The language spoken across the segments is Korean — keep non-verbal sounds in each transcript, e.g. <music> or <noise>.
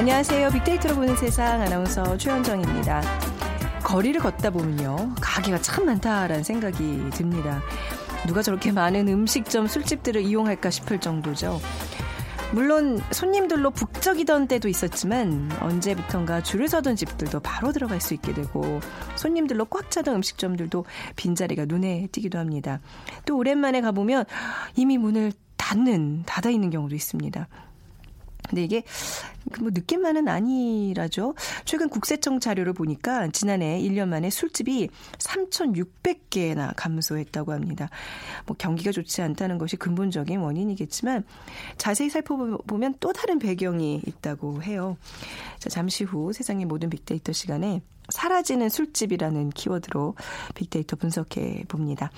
안녕하세요. 빅데이터로 보는 세상 아나운서 최현정입니다. 거리를 걷다 보면요. 가게가 참 많다라는 생각이 듭니다. 누가 저렇게 많은 음식점, 술집들을 이용할까 싶을 정도죠. 물론 손님들로 북적이던 때도 있었지만 언제부턴가 줄을 서던 집들도 바로 들어갈 수 있게 되고 손님들로 꽉 차던 음식점들도 빈자리가 눈에 띄기도 합니다. 또 오랜만에 가보면 이미 문을 닫는, 닫아 있는 경우도 있습니다. 근데 이게 뭐 느낌만은 아니라죠. 최근 국세청 자료를 보니까 지난해 1년 만에 술집이 3,600개나 감소했다고 합니다. 뭐 경기가 좋지 않다는 것이 근본적인 원인이겠지만 자세히 살펴보면 또 다른 배경이 있다고 해요. 자, 잠시 후 세상의 모든 빅데이터 시간에 사라지는 술집이라는 키워드로 빅데이터 분석해 봅니다.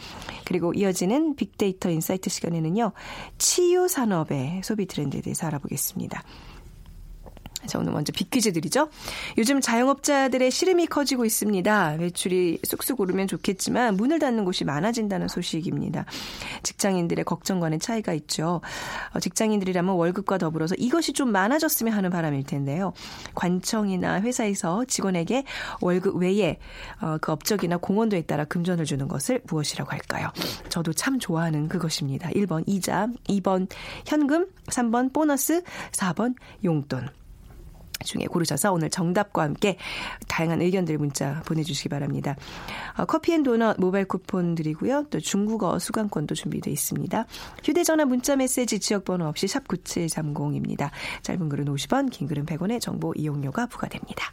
그리고 이어지는 빅데이터 인사이트 시간에는요, 치유 산업의 소비 트렌드에 대해서 알아보겠습니다. 자, 오늘 먼저 빅퀴즈 드리죠. 요즘 자영업자들의 시름이 커지고 있습니다. 매출이 쑥쑥 오르면 좋겠지만 문을 닫는 곳이 많아진다는 소식입니다. 직장인들의 걱정과는 차이가 있죠. 어, 직장인들이라면 월급과 더불어서 이것이 좀 많아졌으면 하는 바람일 텐데요. 관청이나 회사에서 직원에게 월급 외에 어, 그 업적이나 공헌도에 따라 금전을 주는 것을 무엇이라고 할까요? 저도 참 좋아하는 그것입니다. 1번 이자, 2번 현금, 3번 보너스, 4번 용돈. 중에 고르셔서 오늘 정답과 함께 다양한 의견들 문자 보내주시기 바랍니다. 어, 커피앤도넛 모바일 쿠폰 드리고요. 또 중국어 수강권도 준비되어 있습니다. 휴대전화 문자 메시지 지역번호 없이 샵 9730입니다. 짧은 글은 50원, 긴 글은 100원의 정보 이용료가 부과됩니다.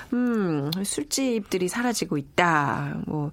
음, 술집들이 사라지고 있다. 뭐,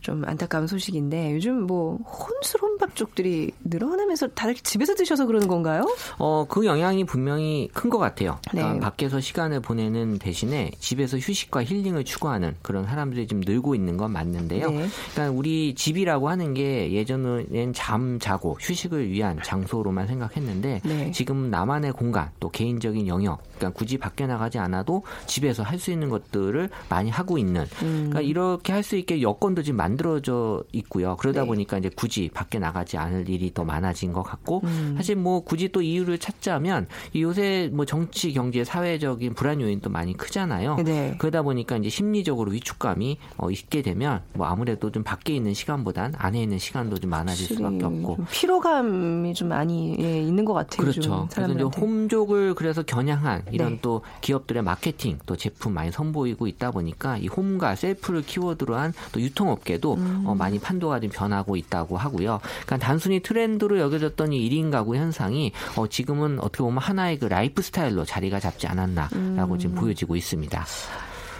좀 안타까운 소식인데, 요즘 뭐, 혼술 혼밥 쪽들이 늘어나면서 다들 집에서 드셔서 그러는 건가요? 어, 그 영향이 분명히 큰 것 같아요. 그러니까 네. 밖에서 시간을 보내는 대신에 집에서 휴식과 힐링을 추구하는 그런 사람들이 좀 늘고 있는 건 맞는데요. 네. 그러니까 우리 집이라고 하는 게 예전엔 잠 자고 휴식을 위한 장소로만 생각했는데 네. 지금 나만의 공간 또 개인적인 영역 그러니까 굳이 밖에 나가지 않아도 집에서 할 수 있는 것들을 많이 하고 있는 음. 그러니까 이렇게 할 수 있게 여건도 지금 만들어져 있고요. 그러다 네. 보니까 이제 굳이 밖에 나가지 않을 일이 더 많아진 것 같고 음. 사실 뭐 굳이 또 이유를 찾자면 이 요새 뭐 정치, 경제, 사회적인 불안 요인도 많이 크잖아요. 네. 그러다 보니까 이제 심리적으로 위축감이 어, 있게 되면 뭐 아무래도 좀 밖에 있는 시간보단 안에 있는 시간도 좀 많아질 수밖에 없고 좀 피로감이 좀 많이 예, 있는 것 같아요. 그렇죠. 그래서 이제. 홈족을 그래서 겨냥한 이런 네. 또 기업들의 마케팅 또 제품 많이 선 보이고 있다 보니까 이 홈과 셀프를 키워드로 한 또 유통업계도 음. 어, 많이 판도가 좀 변하고 있다고 하고요. 그러니까 단순히 트렌드로 여겨졌던 이 1인 가구 현상이 어, 지금은 어떻게 보면 하나의 그 라이프 스타일로 자리가 잡지 않았나라고 음. 지금 보여지고 있습니다.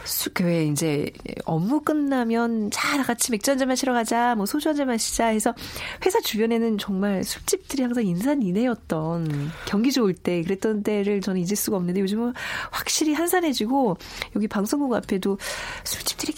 수- 그왜 이제 업무 끝나면 자 같이 맥주 한 잔 마시러 가자 뭐 소주 한 잔 마시자 해서 회사 주변에는 정말 술집들이 항상 인산인해였던 경기 좋을 때 그랬던 때를 저는 잊을 수가 없는데 요즘은 확실히 한산해지고 여기 방송국 앞에도 술집들이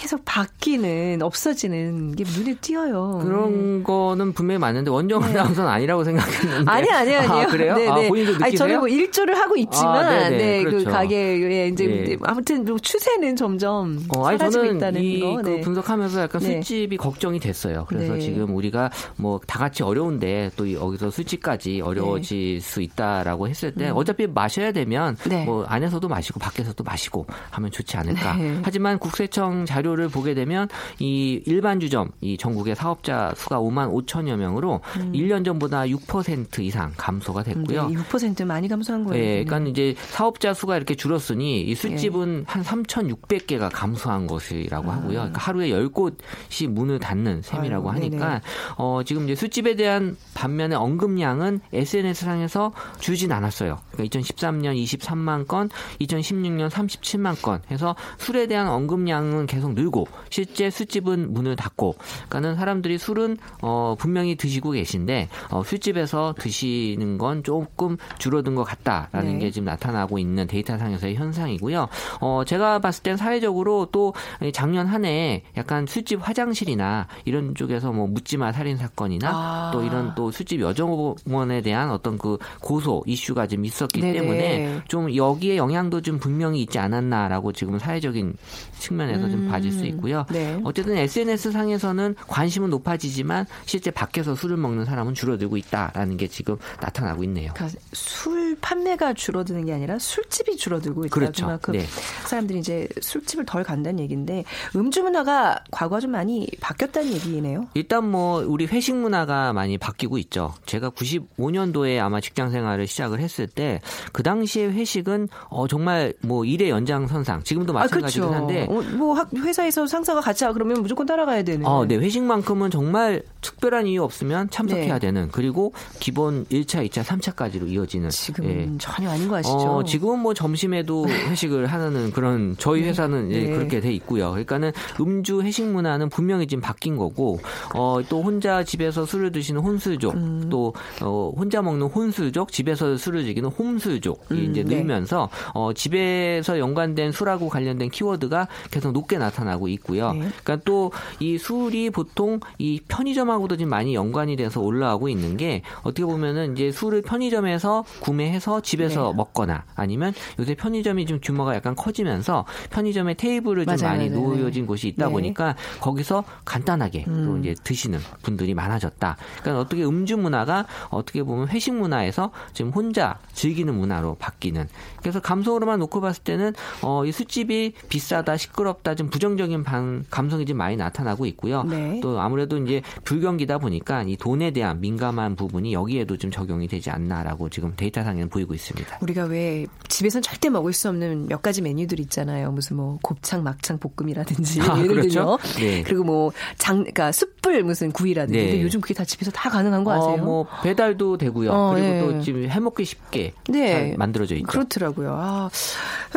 계속 바뀌는 없어지는 게 눈에 띄어요. 그런 거는 분명히 맞는데 원정 아나운서는 아니라고 생각했는데. 네. 아니 아니 아니요. 아, 그래요? 네, 아, 네. 본인도 느끼세요? 아니 저는 뭐 일조를 하고 있지만 아, 네네. 네, 그 그렇죠. 가게에 이제 예. 아무튼 뭐 추세 추세는 점점 어, 아니 사라지고 저는 있다는 이 거. 그 네. 분석하면서 약간 네. 술집이 걱정이 됐어요. 그래서 네. 지금 우리가 뭐 다 같이 어려운데 또 이- 여기서 술집까지 어려워질 수 있다라고 했을 때 어차피 마셔야 되면 네. 뭐 안에서도 마시고 밖에서도 마시고 하면 좋지 않을까. 네. 하지만 국세청 자료를 보게 되면 이 일반 주점 이 전국의 사업자 수가 5만 5천여 명으로 1년 전보다 6% 이상 감소가 네, 됐고요. 6% 많이 감소한 거예요. 예, 그러니까 이제 사업자 수가 이렇게 줄었으니 이 술집은 한 3,600개가 감소한 것이라고 하고요. 그러니까 하루에 10곳이 문을 닫는 셈이라고 아이고, 하니까 네네. 어, 지금 이제 술집에 대한 반면에 언급량은 SNS상에서 줄진 않았어요. 그러니까 2013년 23만 건, 2016년 37만 건 해서 술에 대한 언급량은 계속 늘고 실제 술집은 문을 닫고 그러니까는 사람들이 술은 어, 분명히 드시고 계신데 어, 술집에서 드시는 건 조금 줄어든 것 같다라는 네. 게 지금 나타나고 있는 데이터상에서의 현상이고요. 어, 제가 봤을 땐 사회적으로 또 작년 한 해 약간 술집 화장실이나 이런 쪽에서 뭐 묻지마 살인 사건이나 아. 또 이런 또 술집 여정원에 대한 어떤 그 고소 이슈가 좀 있었기 네네. 때문에 좀 여기에 영향도 좀 분명히 있지 않았나라고 지금 사회적인 측면에서 좀 음. 봐질 수 있고요. 네. 어쨌든 SNS 상에서는 관심은 높아지지만 실제 밖에서 술을 먹는 사람은 줄어들고 있다라는 게 지금 나타나고 있네요. 그러니까 술 판매가 줄어드는 게 아니라 술집이 줄어들고 있다. 그렇죠. 그만큼 네. 사람들이 이제 술집을 덜 간다는 얘기인데 음주 문화가 과거와 좀 많이 바뀌었다는 얘기네요. 일단 뭐 우리 회식 문화가 많이 바뀌고 있죠. 제가 95년도에 아마 직장 생활을 시작을 했을 때 그 당시에 회식은 어 정말 뭐 일의 연장선상 지금도 마찬가지긴 아, 한데 어, 뭐 학, 회사에서 상사가 같이 하 그러면 무조건 따라가야 되는. 어, 네. 회식만큼은 정말 특별한 이유 없으면 참석해야 네. 되는 그리고 기본 1차, 2차, 3차까지로 이어지는 지금은 예. 전혀 아닌 거 아시죠? 어, 지금은 뭐 점심에도 <laughs> 회식을 하는 그런 저희 회사는 예, 네. 그렇게 돼 있고요. 그러니까는 음주 회식 문화는 분명히 지금 바뀐 거고 어, 또 혼자 집에서 술을 드시는 혼술족 음. 또 어, 혼자 먹는 혼술족 집에서 술을 즐기는 홈술족이 음, 이제 네. 늘면서 어, 집에서 연관된 술하고 관련된 키워드가 계속 높게 나타나고 있고요. 네. 그러니까 또 이 술이 보통 이 편의점하고도 지금 많이 연관이 돼서 올라가고 있는 게 어떻게 보면은 이제 술을 편의점에서 구매해서 집에서 네. 먹거나 아니면 요새 편의점이 좀 규모가 약간 커지면서 편의점에 테이블을 좀 맞아요, 많이 맞아요. 놓여진 곳이 있다 네. 보니까 거기서 간단하게 또 음. 이제 드시는 분들이 많아졌다. 그러니까 어떻게 음주 문화가 어떻게 보면 회식 문화에서 지금 혼자 즐기는 문화로 바뀌는. 그래서 감성으로만 놓고 봤을 때는 어, 이 술집이 비싸다, 시끄럽다, 좀 부정적인 반, 감성이 좀 많이 나타나고 있고요. 네. 또 아무래도 이제 불경기다 보니까 이 돈에 대한 민감한 부분이 여기에도 좀 적용이 되지 않나라고 지금 데이터상에는 보이고 있습니다. 우리가 왜 집에서는 절대 먹을 수 없는 몇 가지 메뉴들 있잖아요. 무슨 뭐 곱창, 막창 볶음이라든지 <laughs> 아, 예를 그렇죠? 들면 네. 그리고 뭐 장, 그러니까 숯불 무슨 구이라든지 네. 근데 요즘 그게 다 집에서 다 가능한 거 아세요? 어, 뭐 배달도 되고요. 어, 그리고 예. 또 지금 해먹기 쉽게 네. 잘 만들어져 있죠. 그렇더라고요. 아,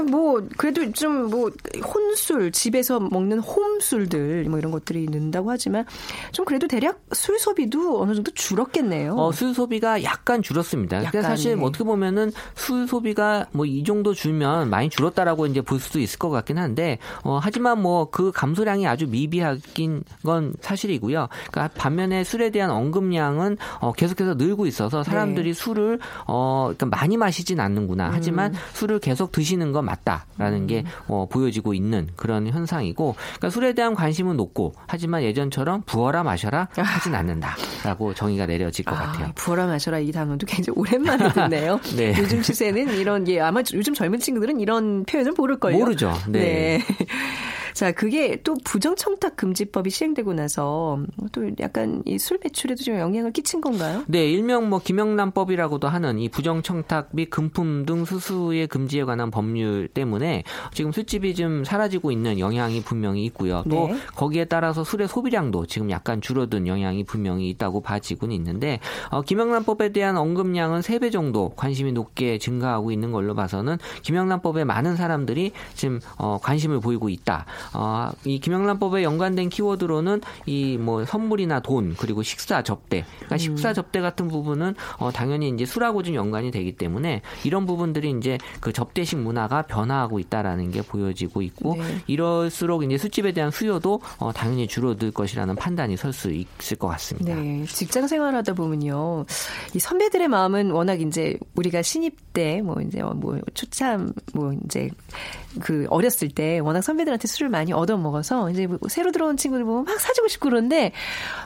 뭐 그래도 좀 뭐 혼술 집에서 먹는 홈술들 뭐 이런 것들이 는다고 하지만 좀 그래도 대략 술 소비도 어느 정도 줄었겠네요. 어, 술 소비가 약간 줄었습니다. 근데 약간, 사실 뭐 네. 어떻게 보면은 술 소비가 뭐 이 정도 줄면 많이 줄었다라고 이제 볼 수도 있을 것 같긴 한데, 어, 하지만 뭐 그 감소량이 아주 미비하긴 건 사실이고요. 그러니까 반면에 술에 대한 언급량은 어, 계속해서 늘고 있어서 사람들이 네. 술을 어, 그러니까 많이 마시진 않는구나. 하지만 음. 술을 계속 드시는 건 맞다라는 게 어, 보여지고 있는 그런 현상이고, 그러니까 술에 대한 관심은 높고, 하지만 예전처럼 부어라 마셔라 하진 않는다 라고 정의가 내려질 것 같아요. 아, 부어라 마셔라 이 단어도 굉장히 오랜만에 듣네요. <laughs> 네. 요즘 추세는 이런 예 아마 요즘 젊은 친구들은 이런 표현을 모를 거예요. 모르죠. 네. 자, 그게 또 부정청탁 금지법이 시행되고 나서 또 약간 이 술 매출에도 좀 영향을 끼친 건가요? 네, 일명 뭐 김영란법이라고도 하는 이 부정청탁 및 금품 등 수수의 금지에 관한 법률 때문에 지금 술집이 좀 사라지고 있는 영향이 분명히 있고요. 또 네. 거기에 따라서 술의 소비량도 지금 약간 줄어든 영향이 분명히 있다고 봐지고는 있는데 어, 김영란법에 대한 언급량은 3배 정도 관심이 높게 증가하고 있는 걸로 봐서는 김영란법에 많은 사람들이 지금 어, 관심을 보이고 있다. 어, 이 김영란법에 연관된 키워드로는 이 뭐 선물이나 돈 그리고 식사 접대, 그러니까 식사 접대 같은 부분은 어, 당연히 이제 술하고 좀 연관이 되기 때문에 이런 부분들이 이제 그 접대식 문화가 변화하고 있다라는 게 보여지고 있고 네. 이럴수록 이제 술집에 대한 수요도 어, 당연히 줄어들 것이라는 판단이 설 수 있을 것 같습니다. 네, 직장 생활하다 보면요, 이 선배들의 마음은 워낙 이제 우리가 신입 때, 뭐 이제 뭐 초참, 뭐 이제 그 어렸을 때 워낙 선배들한테 술을 많이 얻어 먹어서 이제 뭐 새로 들어온 친구들 보면 막 사주고 싶고 그런데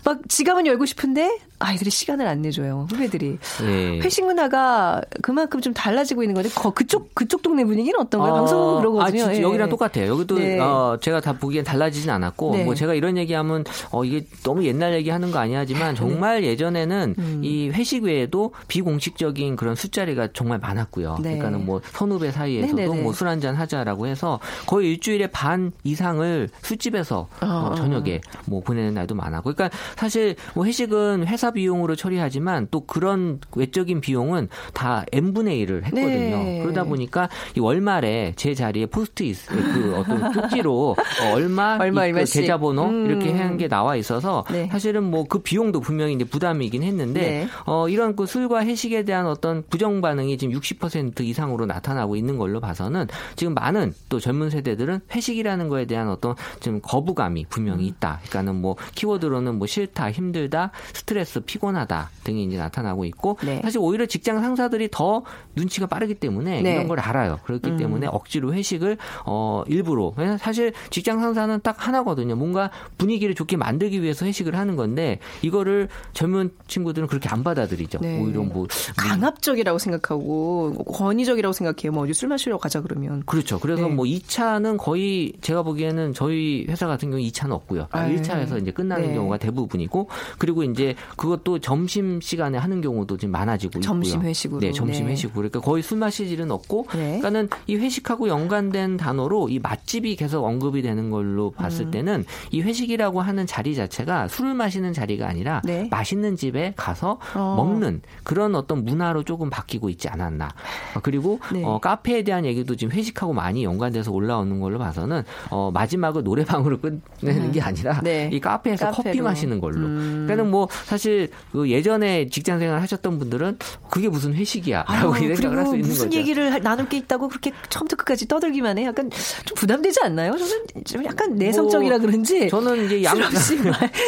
막 지갑은 열고 싶은데 아이들이 시간을 안 내줘요 후배들이 네. 회식 문화가 그만큼 좀 달라지고 있는 건데 거, 그쪽 그쪽 동네 분위기는 어떤가요? 방송은 그러거든요. 아, 예. 여기랑 똑같아요. 여기도 네. 어, 제가 다 보기엔 달라지진 않았고 네. 뭐 제가 이런 얘기하면 어 이게 너무 옛날 얘기하는 거 아니야지만 정말 예전에는 네. 음. 이 회식 외에도 비공식적인 그런 술자리가 정말 많았고요. 네. 그러니까는 뭐 선후배 사이에서도 네, 네, 네. 뭐술 한잔 하자라고 해서 거의 일주일에 반 이상을 술집에서 어, 어, 저녁에 뭐 보내는 날도 많았고 그러니까 사실 뭐 회식은 회사 비용으로 처리하지만 또 그런 외적인 비용은 다 n분의 1을 했거든요. 네. 그러다 보니까 이 월말에 제 자리에 포스트잇 그 어떤 쪽지로 어, 얼마, <laughs> 얼마, 이 그. 계좌번호 음. 이렇게 하는 게 나와 있어서 네. 사실은 뭐 그 비용도 분명히 이제 부담이긴 했는데 네. 어 이런 그 술과 회식에 대한 어떤 부정 반응이 지금 60% 이상으로 나타나고 있는 걸로 봐서는 지금 많은 또 젊은 세대들은 회식이라는 거에 대한 어떤 좀 거부감이 분명히 음. 있다. 그러니까는 뭐 키워드로는 뭐 싫다, 힘들다, 스트레스, 피곤하다 등이 이제 나타나고 있고 네. 사실 오히려 직장 상사들이 더 눈치가 빠르기 때문에 네. 이런 걸 알아요. 그렇기 음. 때문에 억지로 회식을 어 일부러 사실 직장 상사는 딱 하나거든요. 뭔가 분위기를 좋게 만들기 위해서 회식을 하는 건데 이거를 젊은 친구들은 그렇게 안 받아들이죠. 네. 오히려 뭐 강압적이라고 생각하고 권위적이라고 생각해요. 뭐 어디 술 마시러 가자 그러면. 그렇죠. 그래서 네. 뭐 2차는 거의 제가 보기에는 저희 회사 같은 경우 2차는 없고요. 아유. 1차에서 이제 끝나는 네. 경우가 대부분이고 그리고 이제 그 것도 점심 시간에 하는 경우도 지금 많아지고 점심 있고요. 회식으로. 네, 점심 네. 회식으로. 그러니까 거의 술 마실 일은 없고 네. 그러니까는 이 회식하고 연관된 단어로 이 맛집이 계속 언급이 되는 걸로 봤을 음. 때는 이 회식이라고 하는 자리 자체가 술을 마시는 자리가 아니라 네. 맛있는 집에 가서 어. 먹는 그런 어떤 문화로 조금 바뀌고 있지 않았나. 어, 그리고 <laughs> 네. 어, 카페에 대한 얘기도 지금 회식하고 많이 연관돼서 올라오는 걸로 봐서는 어, 마지막을 노래방으로 <laughs> 끝내는 게 아니라 네. 이 카페에서 커피 카페로. 마시는 걸로. 음. 그러니까는 뭐 사실 그 예전에 직장 생활 하셨던 분들은 그게 무슨 회식이야라고 아유, 생각을 할 수 있는 무슨 거죠. 얘기를 할- 나눌 게 있다고 그렇게 처음부터 끝까지 떠들기만 해. 약간 좀 부담되지 않나요? 저는 좀 약간 내성적이라 뭐, 그런지. 저는 이제 양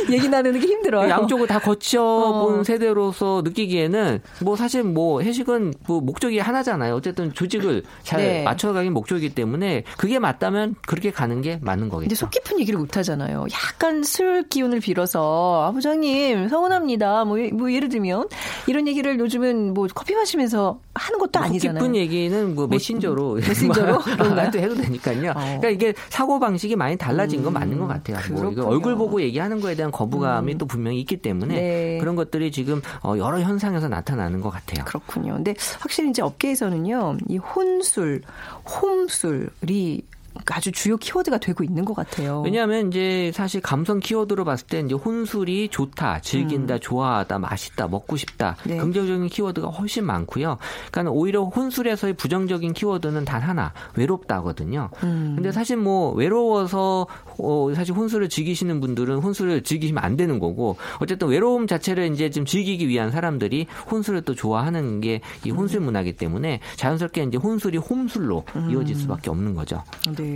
얘기 나누는 게 힘들어요. 양쪽을 다 거쳐본 어. 세대로서 느끼기에는 뭐 사실 뭐 회식은 뭐 목적이 하나잖아요. 어쨌든 조직을 잘 네. 맞춰가긴 목적이기 때문에 그게 맞다면 그렇게 가는 게 맞는 근데 거겠죠. 속 깊은 얘기를 못 하잖아요. 약간 술 기운을 빌어서 아 부장님 서운합니다. 뭐, 뭐 예를 들면 이런 얘기를 요즘은 뭐 커피 마시면서 하는 것도 속 아니잖아요. 깊은 얘기는 뭐 메신저로 <laughs> 메신저로? 그런가요? 해도 해도 되니까요. 어. 그러니까 이게 사고 방식이 많이 달라진 건 맞는 것 같아요. 뭐 이거 그렇군요. 얼굴 보고 얘기하는 거에 대한 거부감이 또 분명히 있기 때문에 네. 그런 것들이 지금 어, 여러 현상에서 나타나는 것 같아요. 그렇군요. 근데 확실히 이제 업계에서는요, 이 혼술, 홈술이 아주 주요 키워드가 되고 있는 것 같아요. 왜냐하면 이제 사실 감성 키워드로 봤을 때 이제 혼술이 좋다, 즐긴다, 좋아하다, 맛있다, 먹고 싶다 음. 네. 긍정적인 키워드가 훨씬 많고요. 그러니까 오히려 혼술에서의 부정적인 키워드는 단 하나 외롭다거든요. 음. 근데 사실 뭐 외로워서 어, 사실 혼술을 즐기시는 분들은 혼술을 즐기시면 안 되는 거고 어쨌든 외로움 자체를 이제 좀 즐기기 위한 사람들이 혼술을 또 좋아하는 게 이 혼술 음. 문화이기 때문에 자연스럽게 이제 혼술이 홈술로 이어질 수밖에 없는 거죠. 네.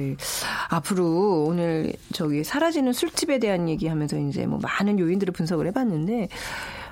앞으로 오늘 저기 사라지는 술집에 대한 얘기하면서 이제 뭐 많은 요인들을 분석을 해봤는데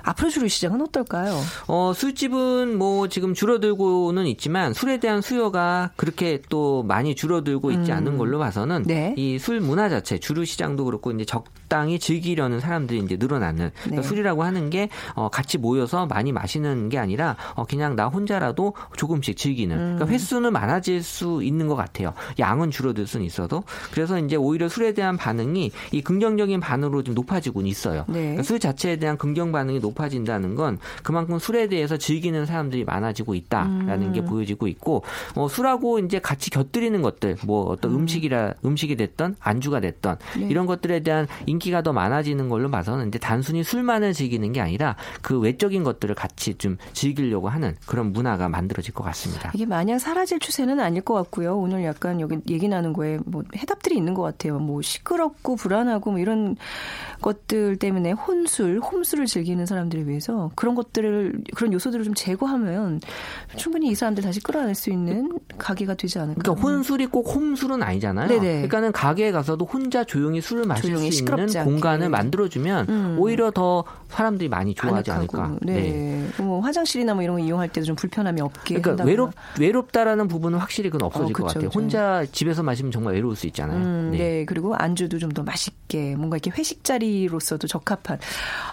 앞으로 주로 시장은 어떨까요? 어, 술집은 뭐 지금 줄어들고는 있지만 술에 대한 수요가 그렇게 또 많이 줄어들고 있지 않은 걸로 봐서는 네. 이술 문화 자체 주류 시장도 그렇고 이제 적당히 즐기려는 사람들이 이제 늘어나는 그러니까 네. 술이라고 하는 게 어, 같이 모여서 많이 마시는 게 아니라 어, 그냥 나 혼자라도 조금씩 즐기는 음. 그러니까 횟수는 많아질 수 있는 것 같아요. 양은 줄어들 수는 있어도 그래서 이제 오히려 술에 대한 반응이 이 긍정적인 반응으로 좀 높아지고는 있어요. 네. 그러니까 술 자체에 대한 긍정 반응이 높 높아진다는 건 그만큼 술에 대해서 즐기는 사람들이 많아지고 있다라는 음. 게 보여지고 있고 어, 술하고 이제 같이 곁들이는 것들 뭐 어떤 음. 식이라 음식이 됐던 안주가 됐던 네. 이런 것들에 대한 인기가 더 많아지는 걸로 봐서는 이제 단순히 술만을 즐기는 게 아니라 그 외적인 것들을 같이 좀 즐기려고 하는 그런 문화가 만들어질 것 같습니다. 이게 마냥 사라질 추세는 아닐 것 같고요. 오늘 약간 여기 얘기 나는 거에 뭐 해답들이 있는 것 같아요. 뭐 시끄럽고 불안하고 뭐 이런 것들 때문에 혼술, 홈술을 즐기는 사람 들에 비해서 그런 것들을 그런 요소들을 좀 제거하면 충분히 이 사람들 다시 끌어낼 수 있는 가게가 되지 않을까. 그러니까 혼술이 꼭 홈술은 아니잖아요. 네네. 그러니까는 가게에 가서도 혼자 조용히 술을 마실 조용히 수 있는. 공간을 만들어주면 음. 오히려 더 사람들이 많이 좋아하지 아늑하고. 않을까. 네. 뭐 화장실이나 뭐 이런 거 이용할 때도 좀 불편함이 없게. 그러니까 한다거나. 외롭 외롭다라는 부분은 확실히 그건 없어질 어, 그쵸, 것 같아요. 그쵸. 혼자 집에서 마시면 정말 외로울 수 있잖아요. 음, 네. 그리고 안주도 좀 더 맛있게 뭔가 이렇게 회식 자리로서도 적합한.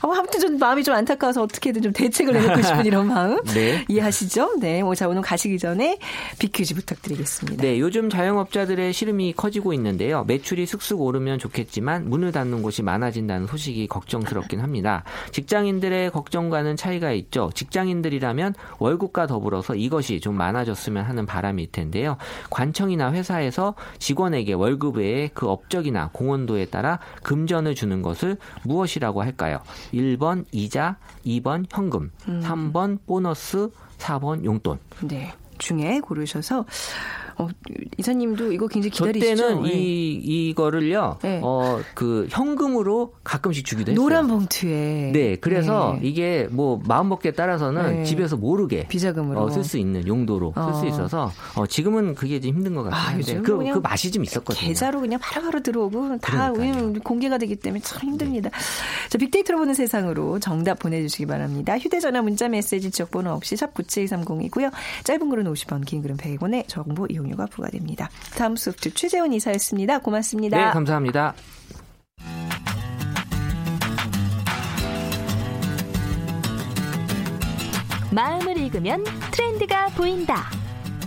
어, 아무튼 좀 마음이 좀 안타까워서 어떻게든 좀 대책을 내놓고 싶은 이런 마음 <laughs> 네. 이해하시죠? 네. 뭐, 자 오늘 가시기 전에 비퀴즈 부탁드리겠습니다. 네, 요즘 자영업자들의 시름이 커지고 있는데요. 매출이 쑥쑥 오르면 좋겠지만 문을 닫는 곳이 많아진다는 소식이 걱정스럽긴 합니다. 직장인들의 걱정과는 차이가 있죠. 직장인들이라면 월급과 더불어서 이것이 좀 많아졌으면 하는 바람일 텐데요. 관청이나 회사에서 직원에게 월급 외에 그 업적이나 공헌도에 따라 금전을 주는 것을 무엇이라고 할까요? 1번 이자, 2번 현금, 음. 3번 보너스, 4번 용돈. 네. 중에 고르셔서 어, 이사님도 이거 굉장히 저 기다리시죠? 때는 네. 이 이거를요, 네. 어그 현금으로 가끔씩 주기도 했어요. 노란 봉투에 네, 그래서 네. 이게 뭐 마음 먹기에 따라서는 네. 집에서 모르게 비자금으로 쓸수 있는 용도로 쓸수 어. 있어서 어, 지금은 그게 좀 힘든 것 아, 같아요. 요즘 그, 그냥 그 맛이 좀 있었거든요. 계좌로 그냥 바로바로 들어오고 다 그러니까요. 공개가 되기 때문에 참 힘듭니다. 자, 빅데이터로 보는 세상으로 정답 보내주시기 바랍니다. 휴대전화 문자 메시지 지역번호 없이 샵 9730이고요. 짧은 글은 50원, 긴 글은 100원의 정보 이용료가 부과됩니다. 다음 소프트 최재원 이사였습니다. 고맙습니다. 네, 감사합니다. 마음을 읽으면 트렌드가 보인다.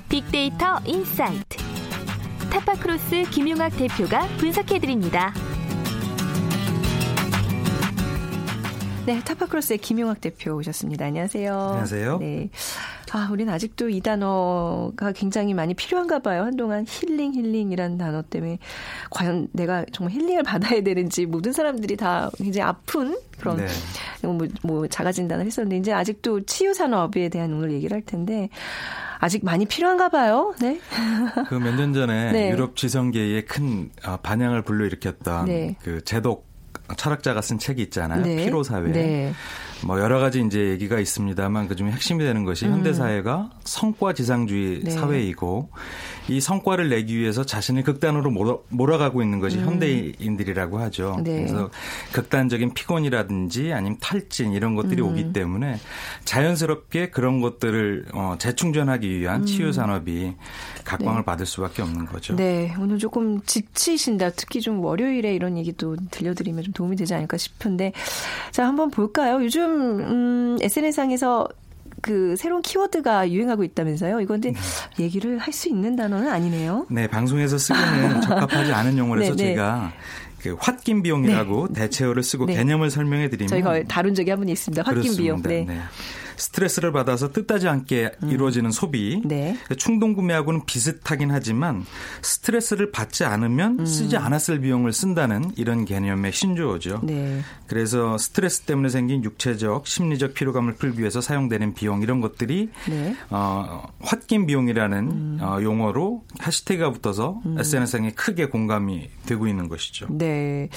빅데이터 insight. 타파크로스 김용학 대표가 분석해드립니다. 네, 타파크로스의 김용학 대표 오셨습니다. 안녕하세요. 안녕하세요. 네. 아, 우리는 아직도 이 단어가 굉장히 많이 필요한가 봐요. 한동안 힐링, 힐링이라는 단어 때문에 과연 내가 정말 힐링을 받아야 되는지 모든 사람들이 다 이제 아픈 그런 네. 뭐, 뭐 자가 진단을 했었는데 이제 아직도 치유 산업에 대한 오늘 얘기를 할 텐데 아직 많이 필요한가 봐요. 네. 그 몇 년 전에 <laughs> 네. 유럽 지성계에 큰 어, 반향을 불러일으켰던 네. 그 제독 철학자가 쓴 책이 있잖아요. 네. 피로 사회. 네. 뭐 여러 가지 이제 얘기가 있습니다만 그중에 핵심이 되는 것이 현대 사회가 성과 지상주의 음. 네. 사회이고 이 성과를 내기 위해서 자신을 극단으로 몰아, 몰아가고 있는 것이 현대인들이라고 하죠. 음. 네. 그래서 극단적인 피곤이라든지 아니면 탈진 이런 것들이 음. 오기 때문에 자연스럽게 그런 것들을 어, 재충전하기 위한 치유 산업이 각광을 음. 네. 받을 수밖에 없는 거죠. 네, 오늘 조금 지치신다. 특히 좀 월요일에 이런 얘기도 들려드리면 좀 도움이 되지 않을까 싶은데. 자, 한번 볼까요? 요즘, 음, SNS상에서 그 새로운 키워드가 유행하고 있다면서요? 이건데 얘기를 할 수 있는 단어는 아니네요. 네, 방송에서 쓰기는 <laughs> 적합하지 않은 용어라서 네, 네. 제가 그 홧김 비용이라고 대체어를 쓰고 네. 개념을 설명해 드리면 저희가 다룬 적이 한 번 있습니다. 홧김 비용. 네. 스트레스를 받아서 뜻하지 않게 이루어지는 소비, 네. 충동 구매하고는 비슷하긴 하지만 스트레스를 받지 않으면 음. 쓰지 않았을 비용을 쓴다는 이런 개념의 신조어죠. 네. 그래서 스트레스 때문에 생긴 육체적, 심리적 피로감을 풀기 위해서 사용되는 비용 이런 것들이 네. 어, 홧김 비용이라는 음. 어, 용어로 해시태그가 붙어서 SNS상에 크게 공감이 되고 있는 것이죠. 네.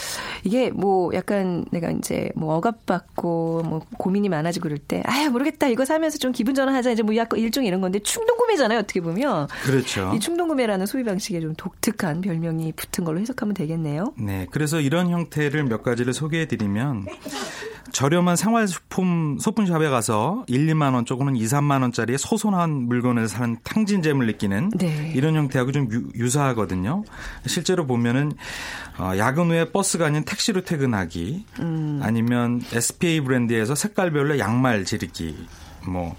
이게 뭐 약간 내가 이제 뭐 억압받고 뭐 고민이 많아지고 그럴 때, 아유, 모르 겠다. 이거 사면서 좀 기분 전환하자. 이제 뭐 약간 일종의 이런 건데 충동 구매잖아요. 어떻게 보면. 그렇죠. 이 충동 구매라는 소비 방식에 좀 독특한 별명이 붙은 걸로 해석하면 되겠네요. 네, 그래서 이런 형태를 몇 가지를 소개해 드리면 저렴한 생활소품 소품샵에 가서 1, 2만 원 조금은 2, 3만 원짜리 소소한 물건을 사는 탕진잼을 느끼는 네. 이런 형태하고 좀 유, 사하거든요 실제로 보면은 어, 야근 후에 버스가 아닌 택시로 퇴근하기 음. 아니면 SPA 브랜드에서 색깔별로 양말 지르기 뭐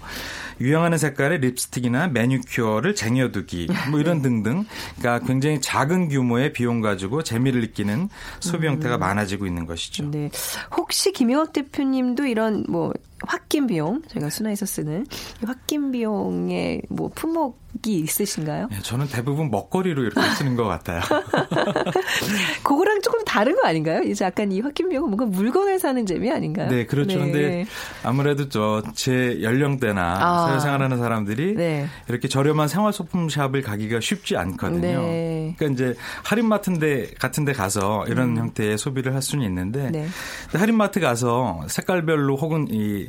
유행하는 색깔의 립스틱이나 매니큐어를 쟁여두기 뭐 이런 등등 그러니까 굉장히 작은 규모의 비용 가지고 재미를 느끼는 소비 형태가 많아지고 있는 것이죠. 네. 혹시 김영학 대표님도 이런 뭐 홧김 비용, 저희가 순화해서 쓰는 이 홧김 비용의 뭐 품목이 있으신가요? 네, 저는 대부분 먹거리로 이렇게 <laughs> 쓰는 것 같아요. <laughs> 그거랑 조금 다른 거 아닌가요? 이제 약간 이 홧김 비용은 뭔가 물건을 사는 재미 아닌가요? 네, 그렇죠. 네. 근데 아무래도 저 제 연령대나 아. 사회생활하는 사람들이 네. 이렇게 저렴한 생활소품 샵을 가기가 쉽지 않거든요. 네. 그러니까 이제 할인마트인데 같은데 가서 이런 형태의 소비를 할 수는 있는데 음. 네. 할인마트 가서 색깔별로 혹은 이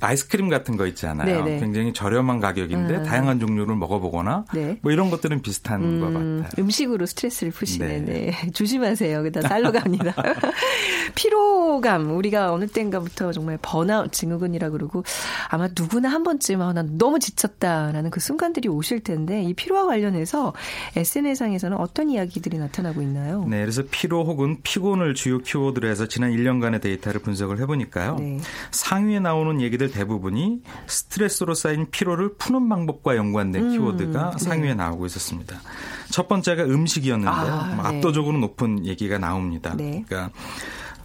아이스크림 같은 거 있잖아요. 네네. 굉장히 저렴한 가격인데 음. 다양한 종류를 먹어보거나 네. 뭐 이런 것들은 비슷한 것 음, 같아요. 음식으로 스트레스를 푸시네. 네. 네. <laughs> 조심하세요. 그다 살로 갑니다. <laughs> 피로감 우리가 어느 때인가부터 정말 번아웃 증후군이라 그러고 아마 누구나 한 번쯤 아, 난 너무 지쳤다라는 그 순간들이 오실 텐데 이 피로와 관련해서 SNS상에서는 어떤 이야기들이 나타나고 있나요? 네, 그래서 피로 혹은 피곤을 주요 키워드로 해서 지난 1년간의 데이터를 분석을 해보니까요. 네. 상위에 나오는 얘기들 대부분이 스트레스로 쌓인 피로를 푸는 방법과 연관된 음, 키워드가 네. 상위에 나오고 있었습니다. 첫 번째가 음식이었는데요. 아, 뭐 네. 압도적으로 높은 얘기가 나옵니다. 네. 그러니까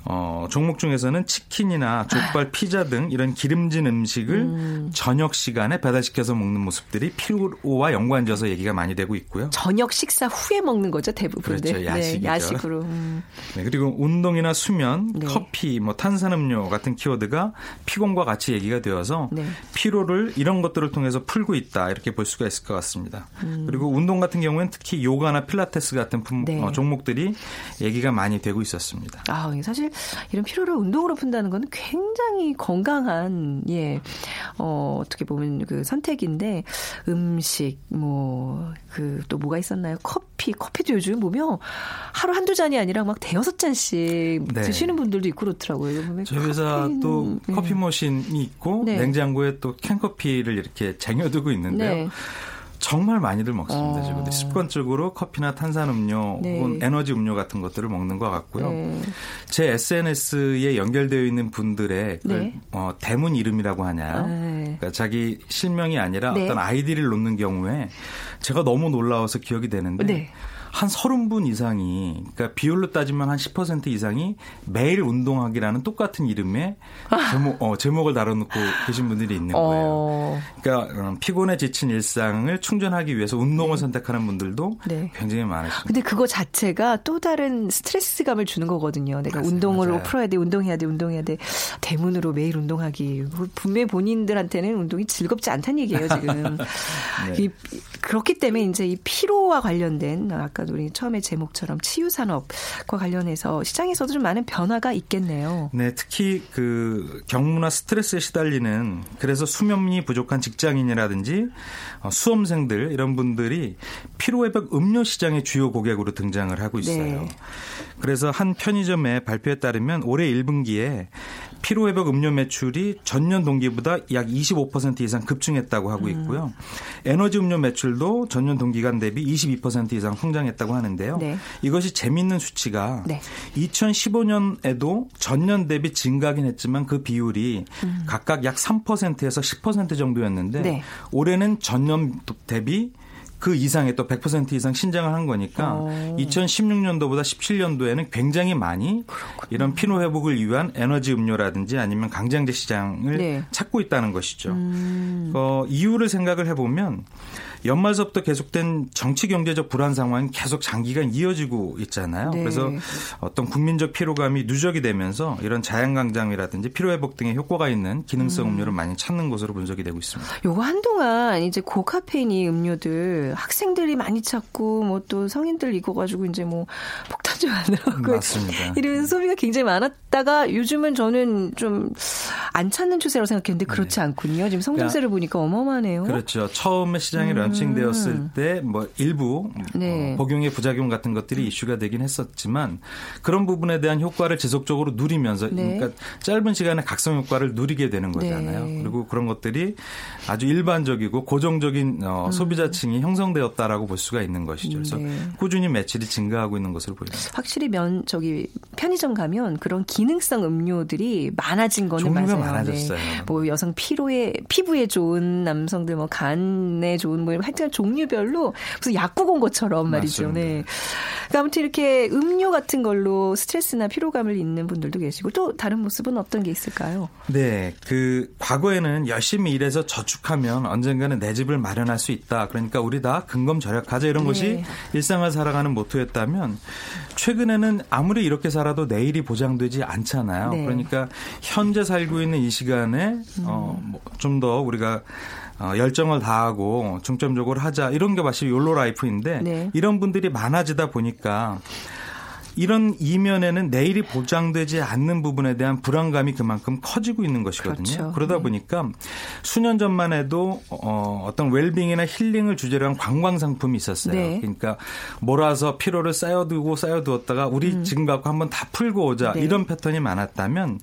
어, 종목 중에서는 치킨이나 족발, 피자 등 이런 기름진 음식을 저녁 시간에 배달시켜서 먹는 모습들이 피로와 연관져서 얘기가 많이 되고 있고요. 저녁 식사 후에 먹는 거죠 대부분. 그렇죠, 야식이죠. 네, 야식으로. 음. 네, 그리고 운동이나 수면, 네. 커피, 뭐 탄산음료 같은 키워드가 피곤과 같이 얘기가 되어서 네. 피로를 이런 것들을 통해서 풀고 있다 이렇게 볼 수가 있을 것 같습니다. 음. 그리고 운동 같은 경우에는 특히 요가나 필라테스 같은 품- 네. 어, 종목들이 얘기가 많이 되고 있었습니다. 아, 사실 이런 피로를 운동으로 푼다는 거는 굉장히 건강한 예. 어, 어떻게 보면 그 선택인데 음식 뭐 그 또 뭐가 있었나요? 커피, 커피도 요즘 보면 하루 한두 잔이 아니라 막 대여섯 잔씩 네. 드시는 분들도 있고 그렇더라고요. 저희 회사도 커피는, 커피 머신이 있고 네. 냉장고에 또 캔커피를 이렇게 쟁여두고 있는데요. 네. 정말 많이들 먹습니다. 어. 지금 습관적으로 커피나 탄산음료 네. 혹은 에너지 음료 같은 것들을 먹는 것 같고요. 네. 제 SNS에 연결되어 있는 분들의 그 네. 어, 대문 이름이라고 하나요? 네. 그러니까 자기 실명이 아니라 네. 어떤 아이디를 놓는 경우에 제가 너무 놀라워서 기억이 되는데 네. 한 30분 이상이 그러니까 비율로 따지면 한 10% 이상이 매일 운동하기라는 똑같은 이름의 <laughs> 제목 어, 제목을 달아놓고 계신 분들이 있는 거예요. 어. 그러니까 음, 피곤에 지친 일상을 충전하기 위해서 운동을 선택하는 분들도 네. 굉장히 많으십니다. 근데 그거 자체가 또 다른 스트레스감을 주는 거거든요. 내가 맞아요. 운동으로 맞아요. 풀어야 돼, 운동해야 돼, 운동해야 돼. 대문으로 매일 운동하기. 분명히 본인들한테는 운동이 즐겁지 않다는 얘기예요, 지금. <laughs> 네. 이, 그렇기 때문에 이제 이 피로와 관련된 아까 우리 처음에 제목처럼 치유 산업과 관련해서 시장에서도 좀 많은 변화가 있겠네요. 네, 특히 그 경무나 스트레스에 시달리는 그래서 수면이 부족한 직장인이라든지 어, 수험생들 이런 분들이 피로 회복 음료 시장의 주요 고객으로 등장을 하고 있어요. 네. 그래서 한 편의점의 발표에 따르면 올해 1분기에 피로회복 음료 매출이 전년 동기보다 약 25% 이상 급증했다고 하고 있고요. 에너지 음료 매출도 전년 동기간 대비 22% 이상 성장했다고 하는데요. 네. 이것이 재밌는 수치가 네. 2015년에도 전년 대비 증가긴 했지만 그 비율이 각각 약 3%에서 10% 정도였는데 음. 네. 올해는 전년 대비 그 이상의 또 100% 이상 신장을 한 거니까 어. 2016년도보다 17년도에는 굉장히 많이 이런 피로 회복을 위한 에너지 음료라든지 아니면 강장제 시장을 네. 찾고 있다는 것이죠. 음. 어, 이유를 생각을 해보면 연말서부터 계속된 정치 경제적 불안 상황이 계속 장기간 이어지고 있잖아요. 네. 그래서 어떤 국민적 피로감이 누적이 되면서 이런 자연강장이라든지 피로회복 등의 효과가 있는 기능성 음. 음료를 많이 찾는 것으로 분석이 되고 있습니다. 요거 한동안 이제 고카페인이 음료들 학생들이 많이 찾고 뭐 또 성인들 익어가지고 이제 뭐 폭탄주 만들었고 맞습니다. <laughs> 이런 소비가 굉장히 많았다가 요즘은 저는 좀 안 찾는 추세라고 생각했는데 그렇지 않군요. 지금 성장세를 보니까 어마어마하네요. 네. 그렇죠. 처음에 시장이 런칭되었을 때뭐 일부 음. 네. 어, 복용의 부작용 같은 것들이 이슈가 되긴 했었지만 그런 부분에 대한 효과를 지속적으로 누리면서 네. 그러니까 짧은 시간에 각성 효과를 누리게 되는 거잖아요. 네. 그리고 그런 것들이 아주 일반적이고 고정적인 어, 소비자층이 형성되었다라고 볼 수가 있는 것이죠. 그래서 음. 네. 꾸준히 매출이 증가하고 있는 것으로 보입니다. 확실히 면 저기 편의점 가면 그런 기능성 음료들이 많아진 거는 맞아요. 많아졌어요. 네. 뭐 여성 피로에 피부에 좋은 남성들 뭐 간에 좋은 뭐 하여튼 종류별로 무슨 약국 온 것처럼 말이죠. 맞습니다. 네. 그러니까 아무튼 이렇게 음료 같은 걸로 스트레스나 피로감을 잊는 분들도 계시고 또 다른 모습은 어떤 게 있을까요? 네, 그 과거에는 열심히 일해서 저축하면 언젠가는 내 집을 마련할 수 있다. 그러니까 우리 다 근검 절약하자 이런 네. 것이 일상을 살아가는 모토였다면 최근에는 아무리 이렇게 살아도 내일이 보장되지 않잖아요. 네. 그러니까 현재 살고 있는 이 시간에 어, 음. 뭐좀더 우리가 어, 열정을 다하고 중점적으로 하자 이런 게 사실 욜로 라이프인데 네. 이런 분들이 많아지다 보니까 이런 이면에는 내일이 보장되지 않는 부분에 대한 불안감이 그만큼 커지고 있는 것이거든요. 그렇죠. 그러다 네. 보니까 수년 전만 해도 어, 어떤 웰빙이나 힐링을 주제로 한 관광 상품이 있었어요. 네. 그러니까 몰아서 피로를 쌓여두고 쌓여두었다가 우리 지금 갖고 한번 다 풀고 오자 음. 네. 이런 패턴이 많았다면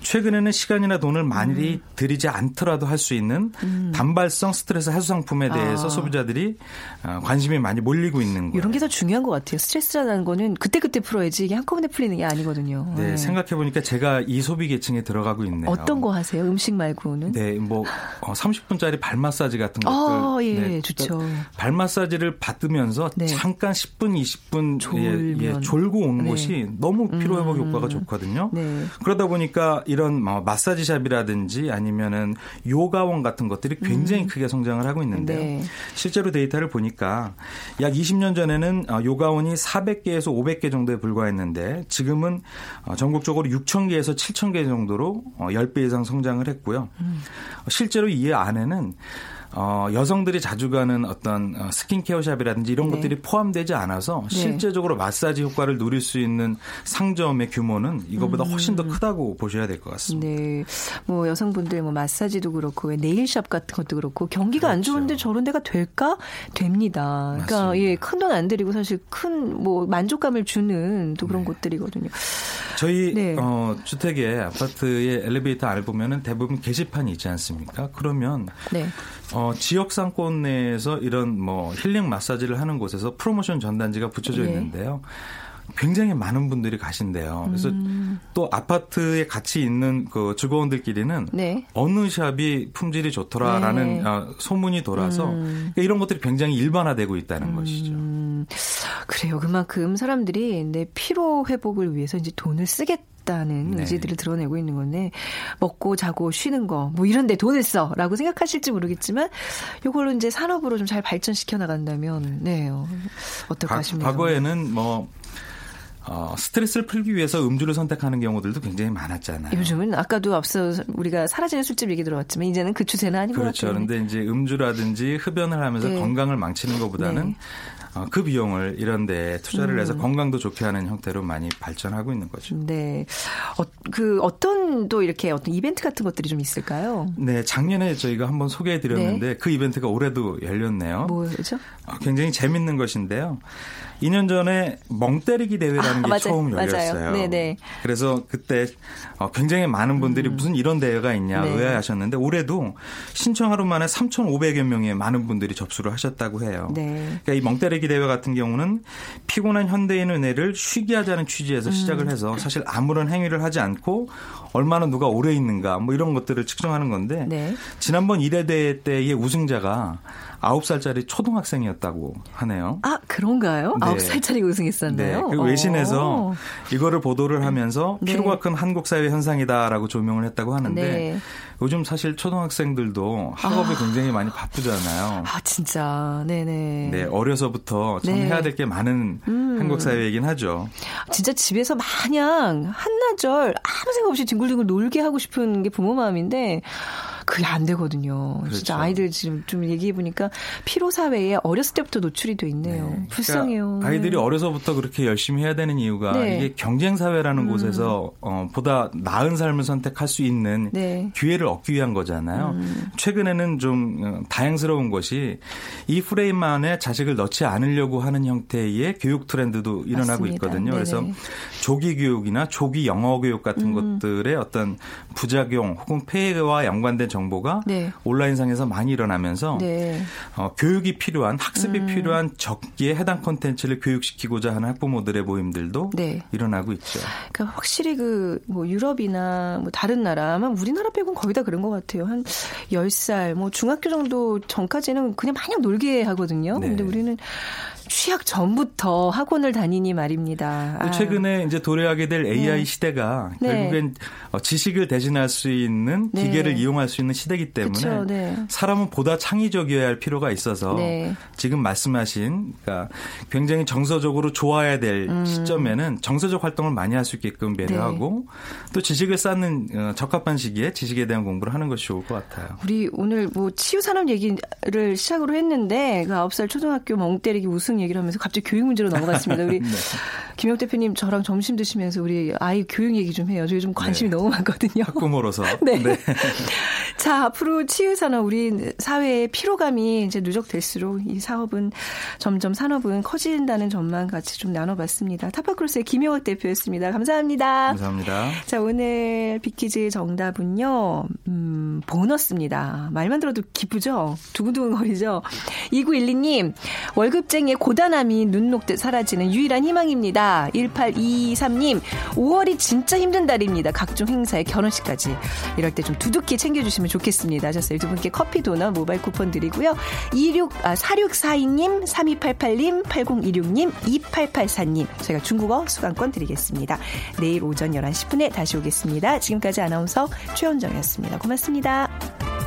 최근에는 시간이나 돈을 많이 음. 들이지 않더라도 할 수 있는 단발성 스트레스 해소 상품에 대해서 아. 소비자들이 어, 관심이 많이 몰리고 있는 거예요. 이런 게 더 중요한 것 같아요. 스트레스라는 거는 그때그때 풀어야지 이게 한꺼번에 풀리는 게 아니거든요. 네, 네. 생각해 보니까 제가 이 소비 계층에 들어가고 있네요. 어떤 거 하세요? 음식 말고는? 네, 뭐 어, 30분짜리 발 마사지 같은 것들. 아, 예, 네, 좋죠. 그러니까 발 마사지를 받으면서 네. 잠깐 10분, 20분 예, 예, 졸면. 졸고 오는 네. 것이 너무 피로 회복 음. 효과가 좋거든요. 네. 그러다 보니까 이런 뭐 마사지샵이라든지 아니면은 요가원 같은 것들이 굉장히 크게 성장을 하고 있는데요. 음. 네. 실제로 데이터를 보니까 약 20년 전에는 어, 요가원이 400개에서 500개 정도에 불과했는데 지금은 어, 전국적으로 6,000개에서 7,000개 정도로 어, 10배 이상 성장을 했고요. 실제로 이 안에는 어, 여성들이 자주 가는 어떤 어, 스킨케어샵이라든지 이런 네. 것들이 포함되지 않아서 네. 실제적으로 마사지 효과를 누릴 수 있는 상점의 규모는 이거보다 훨씬 음. 더 크다고 보셔야 될 것 같습니다. 네. 뭐 여성분들 뭐 마사지도 그렇고 왜 네일샵 같은 것도 그렇고 경기가 안 그렇죠. 좋은데 저런 데가 될까? 됩니다. 그러니까 맞습니다. 예, 큰 돈 안 들이고 사실 큰 뭐 만족감을 주는 또 그런 곳들이거든요. 저희 네. 어, 주택의 아파트의 엘리베이터 안을 보면은 대부분 게시판이 있지 않습니까? 그러면 네. 어, 지역 상권 내에서 이런 뭐 힐링 마사지를 하는 곳에서 프로모션 전단지가 붙여져 예. 있는데요. 굉장히 많은 분들이 가신대요. 그래서 음. 또 아파트에 같이 있는 그 주거원들끼리는 네. 어느 샵이 품질이 좋더라라는 네. 어, 소문이 돌아서 음. 그러니까 이런 것들이 굉장히 일반화되고 있다는 것이죠. 음, 그래요. 그만큼 사람들이 내 피로 회복을 위해서 이제 돈을 쓰겠다 는 네. 의지들을 드러내고 있는 건데 먹고 자고 쉬는 거 뭐 이런 데 돈을 써라고 생각하실지 모르겠지만 이걸로 이제 산업으로 좀 잘 발전시켜 나간다면 네. 어, 어떨까 과- 싶네요. 과거에는 뭐 어, 스트레스를 풀기 위해서 음주를 선택하는 경우들도 굉장히 많았잖아요. 요즘은 아까도 앞서 우리가 사라지는 술집 얘기 들어봤지만 이제는 그 추세는 아닌 것 그렇죠. 같아요. 그런데 이제 음주라든지 흡연을 하면서 네. 건강을 망치는 것보다는 네. 어, 그 비용을 이런 데 투자를 음. 해서 건강도 좋게 하는 형태로 많이 발전하고 있는 거죠. 네. 어, 그 어떤 또 이렇게 어떤 이벤트 같은 것들이 좀 있을까요? 네, 작년에 저희가 한번 소개해 드렸는데 그 이벤트가 올해도 열렸네요. 뭐죠? 어, 굉장히 재밌는 것인데요. 2년 전에 멍 때리기 대회라는 아, 게 맞아요. 처음. 열렸어요. 네네. 그래서 그때 어, 굉장히 많은 분들이 무슨 이런 대회가 있냐 음. 네. 의아해하셨는데 올해도 신청 하루 만에 3,500여 명의 많은 분들이 접수를 하셨다고 해요. 네. 그러니까 이 멍때리기 대회 같은 경우는 피곤한 현대인의 뇌를 쉬게 하자는 취지에서 음. 시작을 해서 사실 아무런 행위를 하지 않고 얼마나 누가 오래 있는가 뭐 이런 것들을 측정하는 건데 네. 지난번 1회 대회 때의 우승자가 9살짜리 초등학생이었다고 하네요. 아, 그런가요? 네. 아홉 살짜리 우승했었나요? 네. 외신에서 어. 이거를 보도를 하면서 네. 피로가 큰 한국 사회 현상이다라고 조명을 했다고 하는데 네. 요즘 사실 초등학생들도 학업에 굉장히 많이 바쁘잖아요. 아, 진짜. 네네. 네, 어려서부터 참 네. 해야 될 게 많은 음. 한국 사회이긴 하죠. 진짜 집에서 마냥 한나절 아무 생각 없이 뒹굴 뒹굴 놀게 하고 싶은 게 부모 마음인데 그게 안 되거든요. 진짜 그렇죠. 아이들 지금 좀 얘기해 보니까 피로 사회에 어렸을 때부터 노출이 돼 있네요. 네. 불쌍해요. 그러니까 아이들이 네. 어려서부터 그렇게 열심히 해야 되는 이유가 네. 이게 경쟁 사회라는 곳에서 어, 보다 나은 삶을 선택할 수 있는 네. 기회를 얻기 위한 거잖아요. 음. 최근에는 좀 어, 다행스러운 것이 이 프레임 안에 자식을 넣지 않으려고 하는 형태의 교육 트렌드도 일어나고 맞습니다. 있거든요. 네네. 그래서 조기 교육이나 조기 영어 교육 같은 음. 것들의 어떤 부작용 혹은 폐해와 연관된 정보가 네. 온라인상에서 많이 일어나면서 네. 어, 교육이 필요한 학습이 음. 필요한 적기에 해당 콘텐츠를 교육시키고자 하는 학부모들의 모임들도 네. 일어나고 있죠. 그러니까 확실히 그 뭐 유럽이나 뭐 다른 나라, 아마 우리나라 빼곤 거의 다 그런 것 같아요. 한 10살, 뭐 중학교 정도 전까지는 그냥 마냥 놀게 하거든요. 네. 근데 우리는 취학 전부터 학원을 다니니 말입니다. 아. 최근에 이제 도래하게 될 AI 시대가 네. 결국엔 어, 지식을 대신할 수 있는 네. 기계를 이용할 수 있는 시대이기 때문에 그쵸, 네. 사람은 보다 창의적이어야 할 필요가 있어서 네. 지금 말씀하신 그러니까 굉장히 정서적으로 좋아야 될 음. 시점에는 정서적 활동을 많이 할 수 있게끔 배려하고 네. 또 지식을 쌓는 어, 적합한 시기에 지식에 대한 공부를 하는 것이 좋을 것 같아요. 우리 오늘 뭐 치유 산업 얘기를 시작으로 했는데 그 9살 초등학교 멍 때리기 우승 얘기를 하면서 갑자기 교육 문제로 넘어갔습니다. 우리 <laughs> 김영 대표님 저랑 점심 드시면서 우리 아이 교육 얘기 좀 해요. 저 요즘 관심이 네. 너무 많거든요. 학부모로서 <laughs> 네. 자, 앞으로 치유 산업 우리 사회의 피로감이 이제 누적될수록 이 사업은 점점 산업은 커진다는 점만 같이 좀 나눠봤습니다. 타파크로스의 김용학 대표였습니다. 감사합니다. 감사합니다. 자, 오늘 빅퀴즈 정답은요, 음, 보너스입니다. 말만 들어도 기쁘죠? 두근두근 거리죠? 2912님, 월급쟁이의 고단함이 눈 녹듯 사라지는 유일한 희망입니다. 1823님, 5월이 진짜 힘든 달입니다. 각종 행사에 결혼식까지. 이럴 때 좀 두둑히 챙겨주시면 좋겠습니다. 하셨어요. 두 분께 커피 도넛 모바일 쿠폰 드리고요. 26, 아, 4642님, 3288님, 8026님, 2884님, 저희가 중국어 수강권 드리겠습니다. 내일 오전 11시 10분에 다시 오겠습니다. 지금까지 아나운서 최현정이었습니다. 고맙습니다.